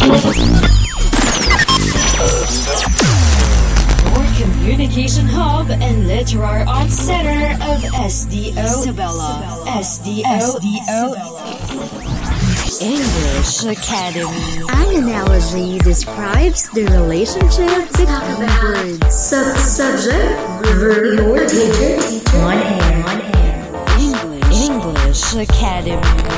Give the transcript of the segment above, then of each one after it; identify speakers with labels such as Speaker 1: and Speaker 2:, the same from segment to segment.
Speaker 1: Your communication hub and literary arts center of SDO Isabela. SDO English Academy.
Speaker 2: An analogy describes the relationship between words. Sub- subject, verb, your teacher, one hand, one hand.
Speaker 1: English English Academy.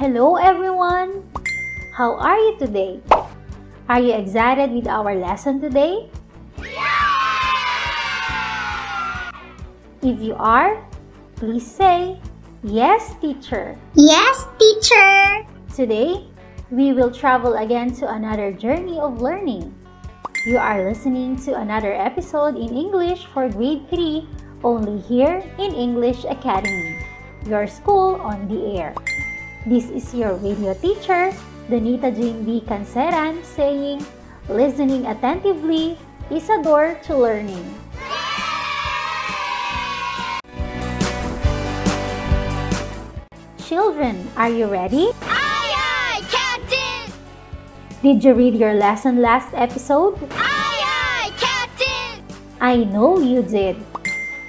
Speaker 3: Hello everyone! How are you today? Are you excited with our lesson today? If you are, please say, Yes, teacher.
Speaker 4: Yes, teacher.
Speaker 3: Today, we will travel again to another journey of learning. You are listening to another episode in English for grade 3 only here in English Academy, your school on the air. This is your radio teacher, Donita Jane B. Canceran, saying, Listening attentively is a door to learning. Children, are you ready?
Speaker 4: Aye, aye, Captain.
Speaker 3: Did you read your lesson last episode?
Speaker 4: Aye, aye, Captain.
Speaker 3: I know you did.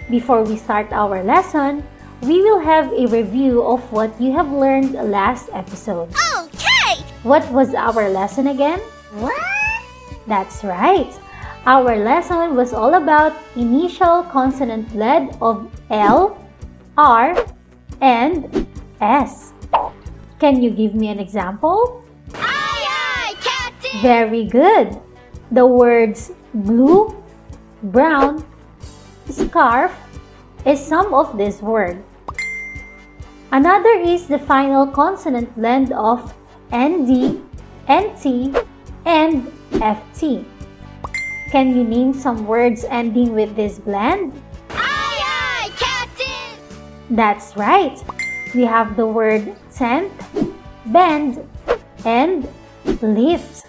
Speaker 3: Before we start our lesson, we will have a review of what you have learned last episode.
Speaker 4: Okay.
Speaker 3: What was our lesson again?
Speaker 4: What?
Speaker 3: That's right. Our lesson was all about initial consonant lead of L, R, and S. Can you give me an example?
Speaker 4: Aye, aye, Captain.
Speaker 3: Very good. The words blue, brown, scarf is some of this word. Another is the final consonant blend of ND, NT, and FT. Can you name some words ending with this blend?
Speaker 4: Aye, aye, Captain.
Speaker 3: That's right. We have the word tent, bend, and lift.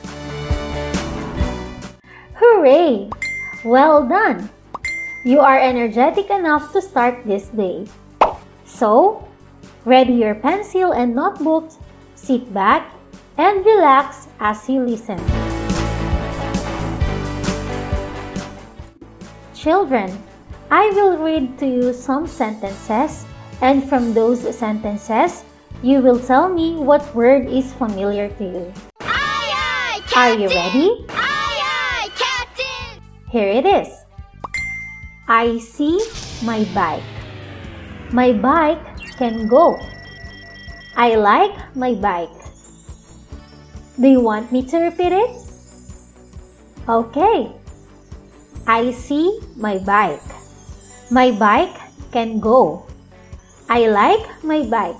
Speaker 3: Hooray! Well done! You are energetic enough to start this day. So, ready your pencil and notebook, sit back, and relax as you listen. Children, I will read to you some sentences, and from those sentences, you will tell me what word is familiar to you.
Speaker 4: Aye, aye,
Speaker 3: Are you ready?
Speaker 4: Aye, aye, Captain.
Speaker 3: Here it is. I see my bike. My bike can go. I like my bike. Do you want me to repeat it? Okay. I see my bike. My bike can go. I like my bike.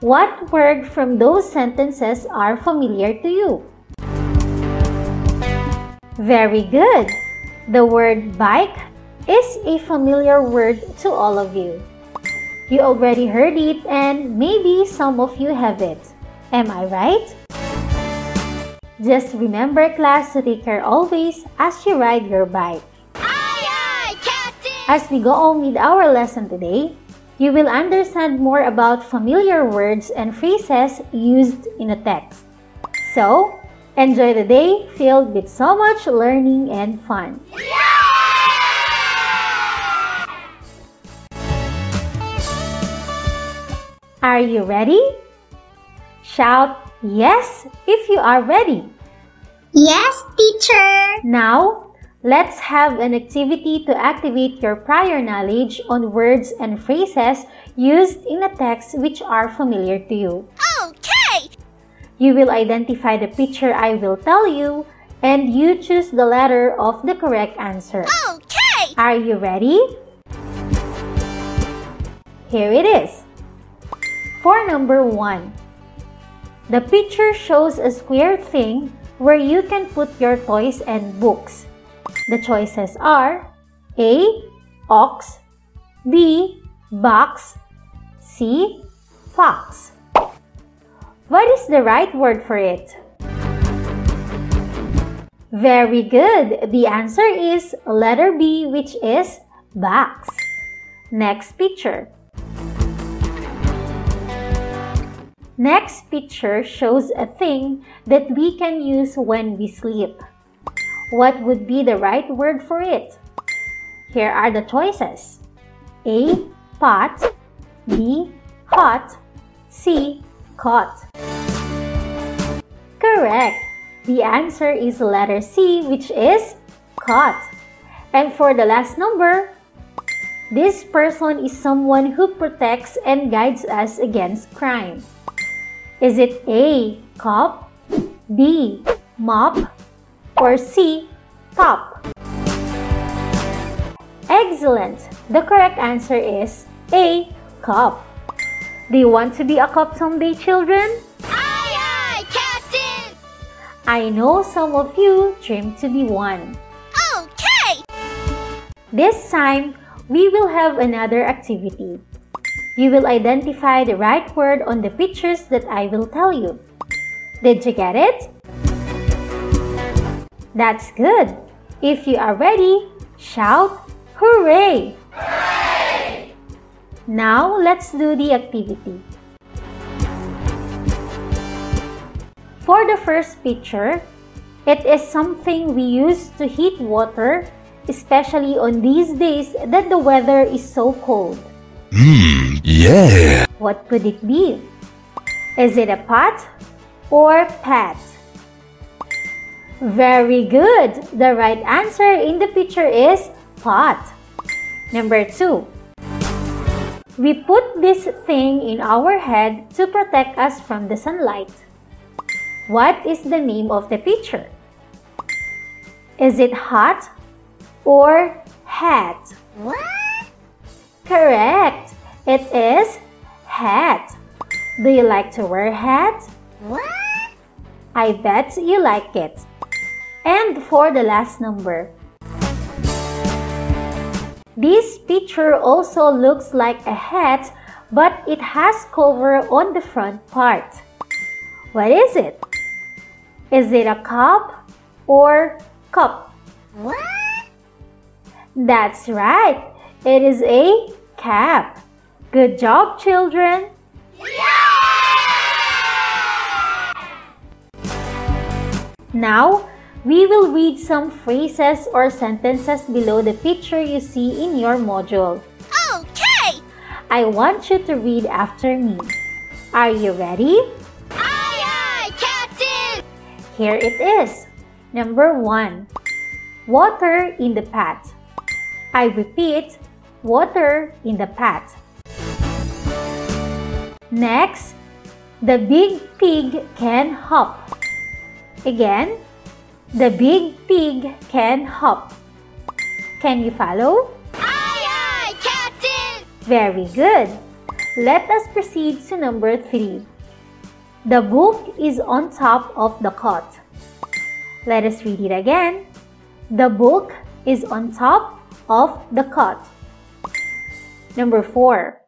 Speaker 3: What word from those sentences are familiar to you? Very good. The word bike is a familiar word to all of you. You already heard it and maybe some of you have it. Am I right? Just remember class to take care always as you ride your bike.
Speaker 4: Aye, aye, Captain.
Speaker 3: As we go on with our lesson today, you will understand more about familiar words and phrases used in a text. So, enjoy the day filled with so much learning and fun. Are you ready? Shout yes if you are ready.
Speaker 4: Yes, teacher.
Speaker 3: Now, let's have an activity to activate your prior knowledge on words and phrases used in a text which are familiar to you.
Speaker 4: Okay.
Speaker 3: You will identify the picture I will tell you and you choose the letter of the correct answer.
Speaker 4: Okay.
Speaker 3: Are you ready? Here it is. For number one, the picture shows a square thing where you can put your toys and books. The choices are A. Ox B. Box C. Fox What is the right word for it? Very good. The answer is letter B, which is box. Next picture. Next picture shows a thing that we can use when we sleep. What would be the right word for it? Here are the choices. A. Pot B. Hot C. Cot Correct. The answer is letter C, which is cot. And for the last number, this person is someone who protects and guides us against crime. Is it A. Cop, B. Mop, or C. Top? Excellent! The correct answer is A. Cop. Do you want to be a cop someday, children?
Speaker 4: Aye, aye, Captain!
Speaker 3: I know some of you dream to be one.
Speaker 4: Okay!
Speaker 3: This time, we will have another activity. You will identify the right word on the pictures that I will tell you. Did you get it? That's good. If you are ready, shout Hooray! Hooray! Now let's do the activity. For the first picture, it is something we use to heat water, especially on these days that the weather is so cold.
Speaker 5: Mmm, yeah.
Speaker 3: What could it be? Is it a pot or pat? Very good! The right answer in the picture is pot. Number two. We put this thing in our head to protect us from the sunlight. What is the name of the picture? Is it hot or hat?
Speaker 4: What?
Speaker 3: Correct. It is hat. Do you like to wear hat?
Speaker 4: What?
Speaker 3: I bet you like it. And for the last number. This picture also looks like a hat, but it has cover on the front part. What is it? Is it a cup or cup?
Speaker 4: What?
Speaker 3: That's right. It is a cap. Good job, children. Yeah! Now, we will read some phrases or sentences below the picture you see in your module.
Speaker 4: Okay!
Speaker 3: I want you to read after me. Are you ready?
Speaker 4: Aye, aye, Captain!
Speaker 3: Here it is. Number one, water in the pot. I repeat, water in the pot. Next, the big pig can hop. Again, the big pig can hop. Can you follow?
Speaker 4: Aye, aye, Captain!
Speaker 3: Very good. Let us proceed to number three. The book is on top of the cot. Let us read it again. The book is on top of the cot. Number four.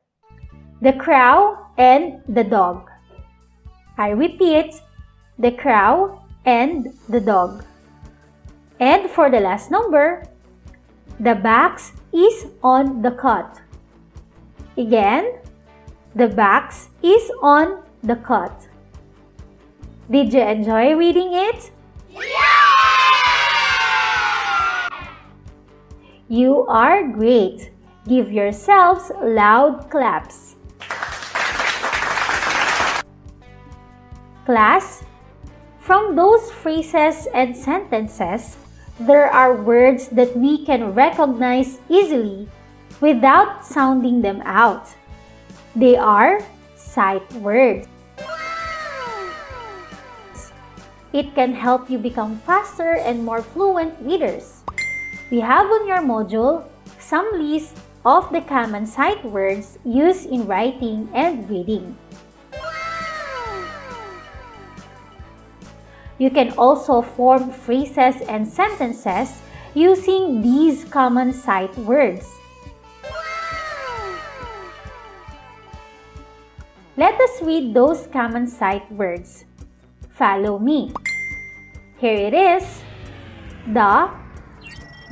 Speaker 3: The crow and the dog. I repeat, the crow and the dog. And for the last number, the box is on the cot. Again, the box is on the cot. Did you enjoy reading it? Yeah! You are great. Give yourselves loud claps. Class, from those phrases and sentences, there are words that we can recognize easily without sounding them out. They are sight words. It can help you become faster and more fluent readers. We have on your module some list of the common sight words used in writing and reading. You can also form phrases and sentences using these common sight words. Let us read those common sight words. Follow me. Here it is. the,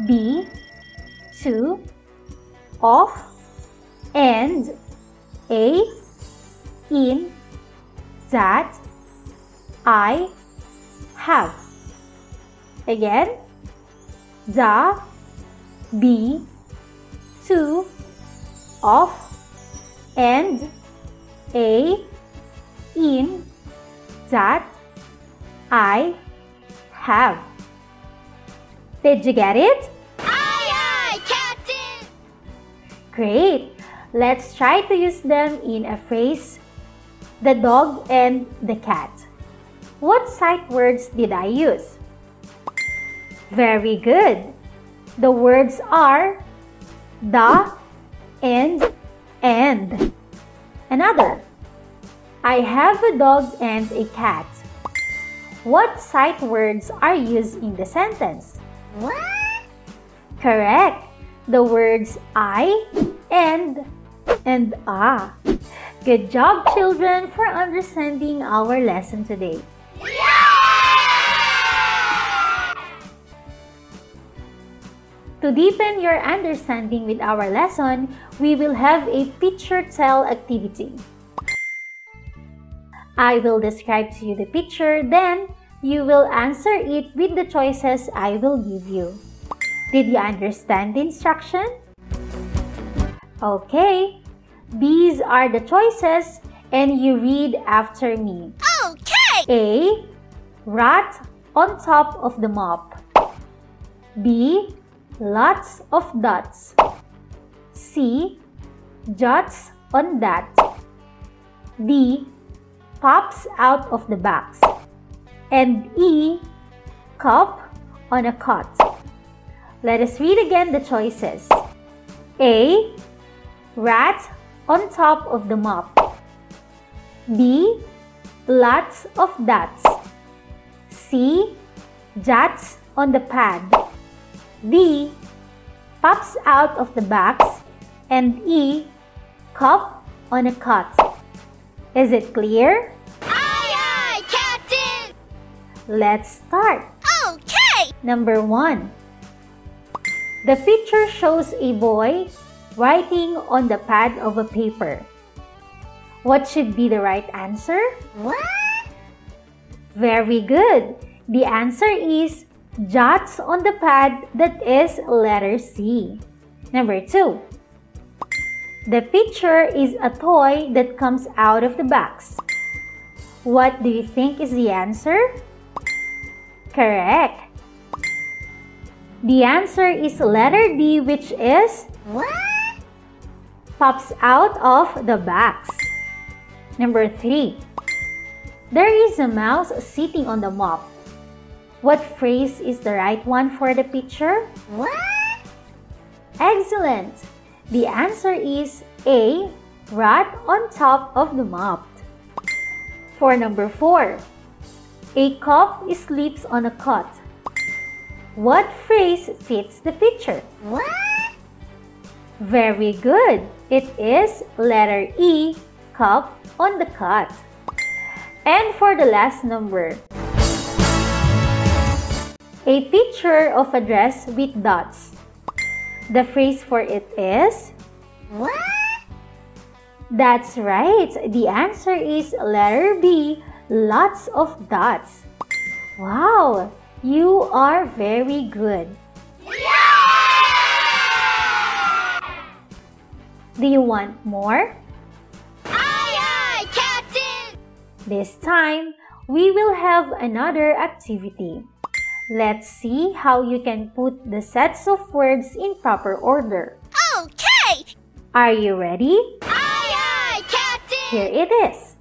Speaker 3: be, to, of, and, a, in, that, I, have. Again, the, be, to, of, and, a, in, that, I, have. Did you get it?
Speaker 4: Aye, aye, Captain.
Speaker 3: Great! Let's try to use them in a phrase the dog and the cat. What sight words did I use? Very good. The words are the and and. Another. I have a dog and a cat. What sight words are used in the sentence?
Speaker 4: What?
Speaker 3: Correct. The words I and and ah. Good job, children, for understanding our lesson today. To deepen your understanding with our lesson, we will have a picture tell activity. I will describe to you the picture, then you will answer it with the choices I will give you. Did you understand the instruction? Okay, these are the choices and you read after me.
Speaker 4: Okay.
Speaker 3: A. Rat on top of the mop. B. Lots of dots. C. Jots on that. D. Pops out of the box. And E. Cup on a cot. Let us read again the choices. A. Rat on top of the mop. B. Lots of dots. C. Jots on the pad. D. Pops out of the box. And E. Cup on a cot. Is it clear?
Speaker 4: Aye, aye, Captain.
Speaker 3: Let's start.
Speaker 4: Okay.
Speaker 3: Number one. The picture shows a boy writing on the pad of a paper. What should be the right answer?
Speaker 4: What?
Speaker 3: Very good. The answer is jots on the pad that is letter C. Number two. The picture is a toy that comes out of the box. What do you think is the answer? Correct. The answer is letter D, which is
Speaker 4: What?
Speaker 3: pops out of the box. Number three. There is a mouse sitting on the mop. What phrase is the right one for the picture?
Speaker 4: What?
Speaker 3: Excellent! The answer is A. Rat on top of the mop. For number 4. A cop sleeps on a cot. What phrase fits the picture?
Speaker 4: What?
Speaker 3: Very good! It is letter E, cup on the cot. And for the last number, a picture of a dress with dots. The phrase for it is
Speaker 4: What?
Speaker 3: That's right. The answer is letter B, lots of dots. Wow, you are very good. Do you want more?
Speaker 4: Aye, aye, Captain.
Speaker 3: This time, we will have another activity. Let's see how you can put the sets of words in proper order.
Speaker 4: Okay.
Speaker 3: Are you ready?
Speaker 4: Aye, aye, Captain.
Speaker 3: Here it is.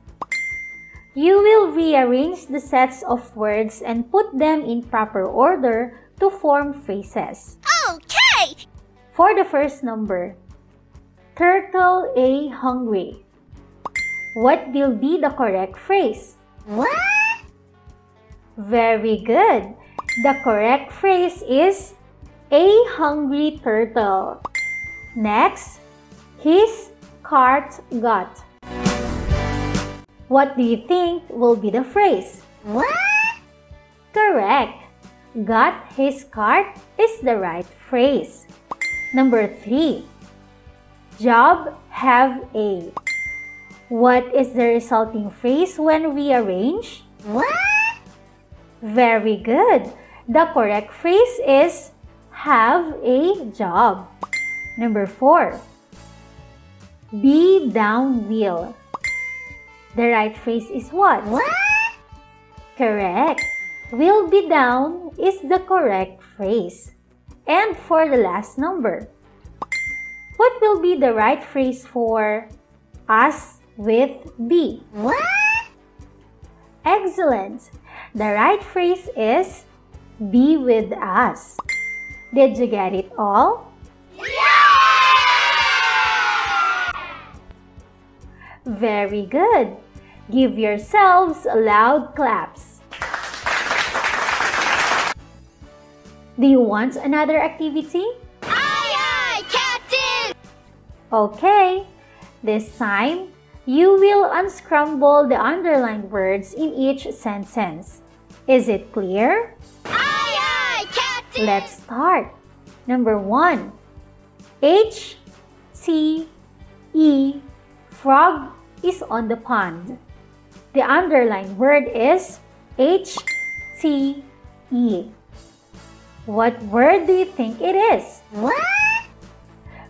Speaker 3: You will rearrange the sets of words and put them in proper order to form phrases.
Speaker 4: Okay.
Speaker 3: For the first number, Turtle A hungry. What will be the correct phrase?
Speaker 4: What?
Speaker 3: Very good. The correct phrase is a hungry turtle. Next, his cart got. What do you think will be the phrase?
Speaker 4: What?
Speaker 3: Correct. got his cart is the right phrase. Number three, job have a. What is the resulting phrase when we arrange?
Speaker 4: What?
Speaker 3: Very good. The correct phrase is have a job. Number four, be down wheel. The right phrase is what?
Speaker 4: What?
Speaker 3: Correct. Will be down is the correct phrase. And for the last number, what will be the right phrase for us with be?
Speaker 4: What?
Speaker 3: Excellent. The right phrase is be with us. Did you get it all? Yeah! Very good. Give yourselves loud claps. Do you want another activity?
Speaker 4: Aye, aye, Captain!
Speaker 3: Okay. This time, you will unscramble the underlined words in each sentence. Is it clear?
Speaker 4: Aye, aye, Captain!
Speaker 3: Let's start. Number one H C E frog is on the pond. The underlined word is H C E. What word do you think it is?
Speaker 4: What?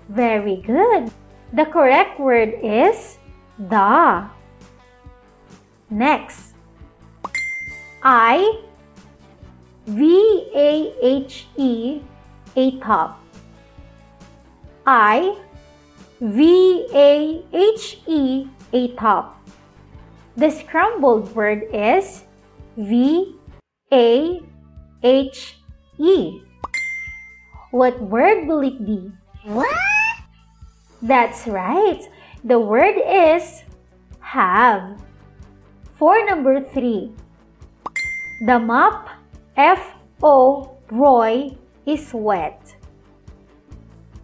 Speaker 3: Very good. The correct word is the. Next. I V A H E a top. I V A H E a top. The scrambled word is V A H E. What word will it be?
Speaker 4: What?
Speaker 3: That's right. The word is have. For number three, the mop F O Roy is wet.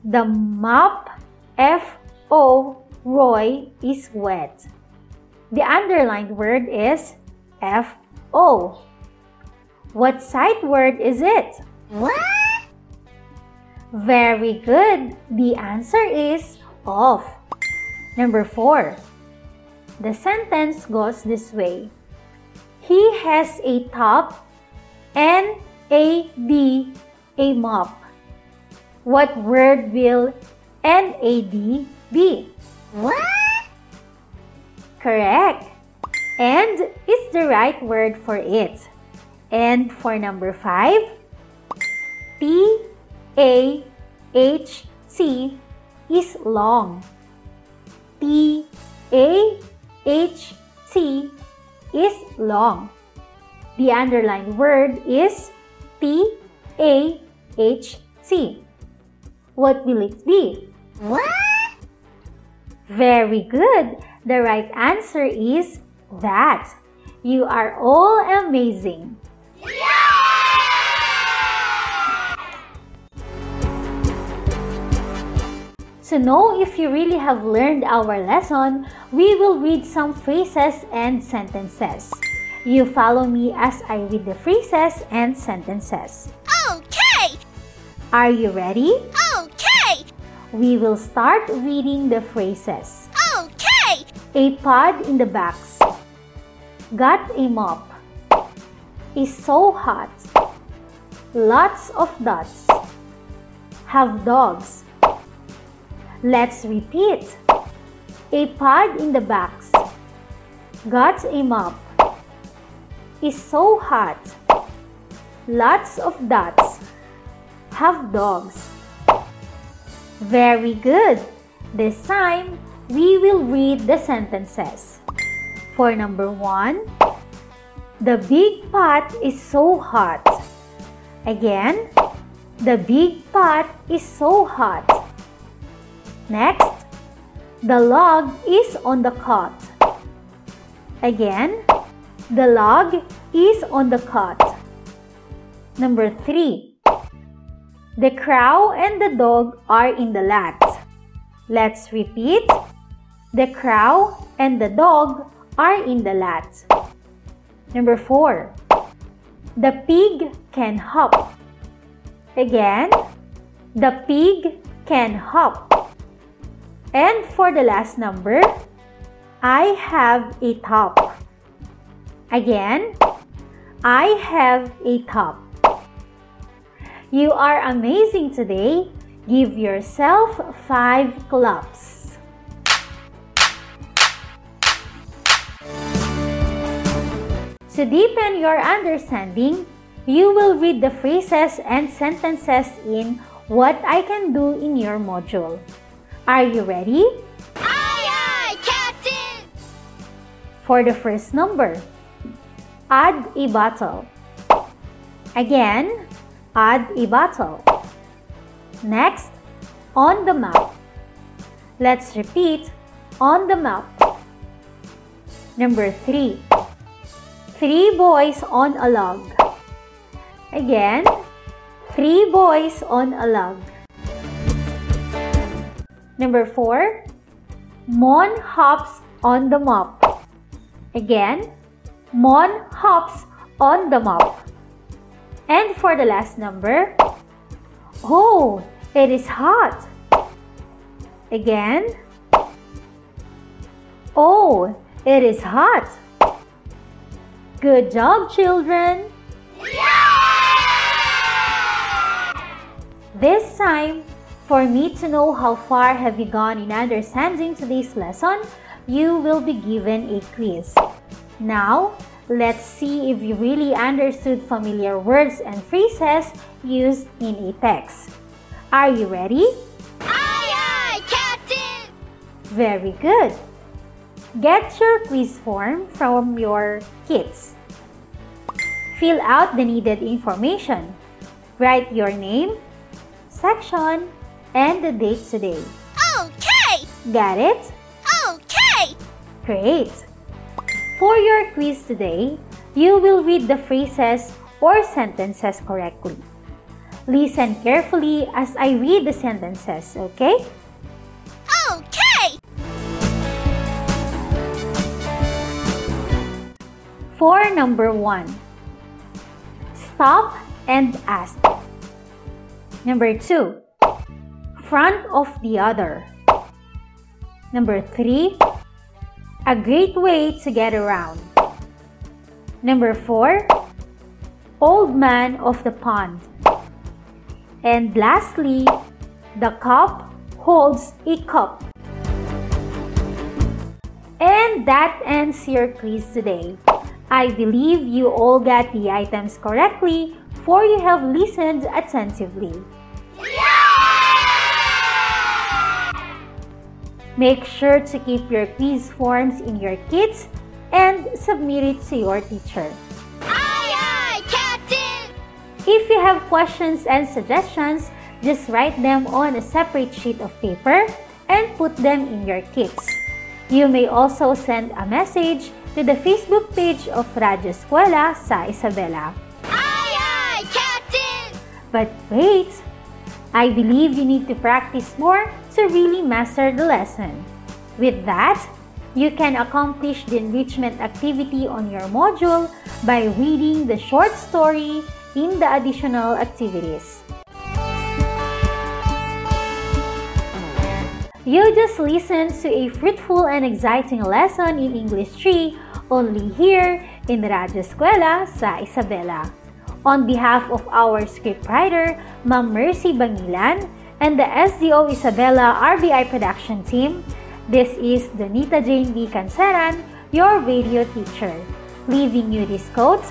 Speaker 3: The mop F O Roy is wet. The underlined word is F O. What sight word is it?
Speaker 4: What?
Speaker 3: Very good. The answer is off. Number four. The sentence goes this way. He has a top and a D, a mop. What word will NAD be?
Speaker 4: What?
Speaker 3: Correct. And is the right word for it. And for number five, T A H C is long. T A H C is long. The underlined word is T A H C. What will it be?
Speaker 4: What?
Speaker 3: Very good. The right answer is that. You are all amazing. To know if you really have learned our lesson, we will read some phrases and sentences. You follow me as I read the phrases and sentences.
Speaker 4: Okay!
Speaker 3: Are you ready?
Speaker 4: Okay!
Speaker 3: We will start reading the phrases.
Speaker 4: Okay!
Speaker 3: A pod in the box. Got a mop. Is so hot. Lots of dots. Have dogs. Let's repeat. A pod in the box. Got a mop. Is so hot. Lots of dots. Have dogs. Very good. This time, we will read the sentences. For number one, the big pot is so hot. Again, the big pot is so hot. Next, the log is on the cot. Again, the log is on the cot. Number three, the crow and the dog are in the lot. Let's repeat. The crow and the dog are in the lot. Number four, The pig can hop. Again, the pig can hop. And for the last number, I have a top. Again, I have a top. You are amazing today. Give yourself five claps. To deepen your understanding, you will read the phrases and sentences in What I Can Do in your module. Are you ready?
Speaker 4: Aye, aye, Captain!
Speaker 3: For the first number, add a bottle. Again, add a bottle. Next, on the map. Let's repeat on the map. Number three, three boys on a log. Again, three boys on a log. Number four, Mon hops on the mop. Again, Mon hops on the mop. And for the last number, Oh, it is hot. Again, Oh, it is hot. Good job, children. This time, for me to know how far have you gone in understanding today's lesson, you will be given a quiz. Now, let's see if you really understood familiar words and phrases used in a text. Are you ready?
Speaker 4: Aye, aye, Captain!
Speaker 3: Very good. Get your quiz form from your kids. Fill out the needed information. Write your name, section, and the date today.
Speaker 4: Okay!
Speaker 3: Got it?
Speaker 4: Okay!
Speaker 3: Great! For your quiz today, you will read the phrases or sentences correctly. Listen carefully as I read the sentences, okay?
Speaker 4: Okay!
Speaker 3: For number one, stop and ask. Number two, front of the other. Number three, a great way to get around. Number four, old man of the pond. And lastly, the cup holds a cup. And that ends your quiz today. I believe you all got the items correctly for you have listened attentively. Make sure to keep your quiz forms in your kits and submit it to your teacher.
Speaker 4: Aye, aye, Captain!
Speaker 3: If you have questions and suggestions, just write them on a separate sheet of paper and put them in your kits. You may also send a message to the Facebook page of Radyo Eskwela sa Isabela.
Speaker 4: Aye, aye, Captain!
Speaker 3: But wait! I believe you need to practice more to really master the lesson. With that, you can accomplish the enrichment activity on your module by reading the short story in the additional activities. You just listened to a fruitful and exciting lesson in English 3 only here in Radyo Eskwela sa Isabela. On behalf of our scriptwriter, Ma'am Mercy Bangilan, and the SDO Isabela RBI production team, this is Donita Jane B. Canceran, your radio teacher, leaving you this quote,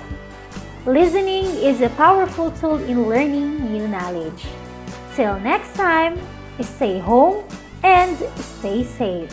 Speaker 3: Listening is a powerful tool in learning new knowledge. Till next time, stay home and stay safe.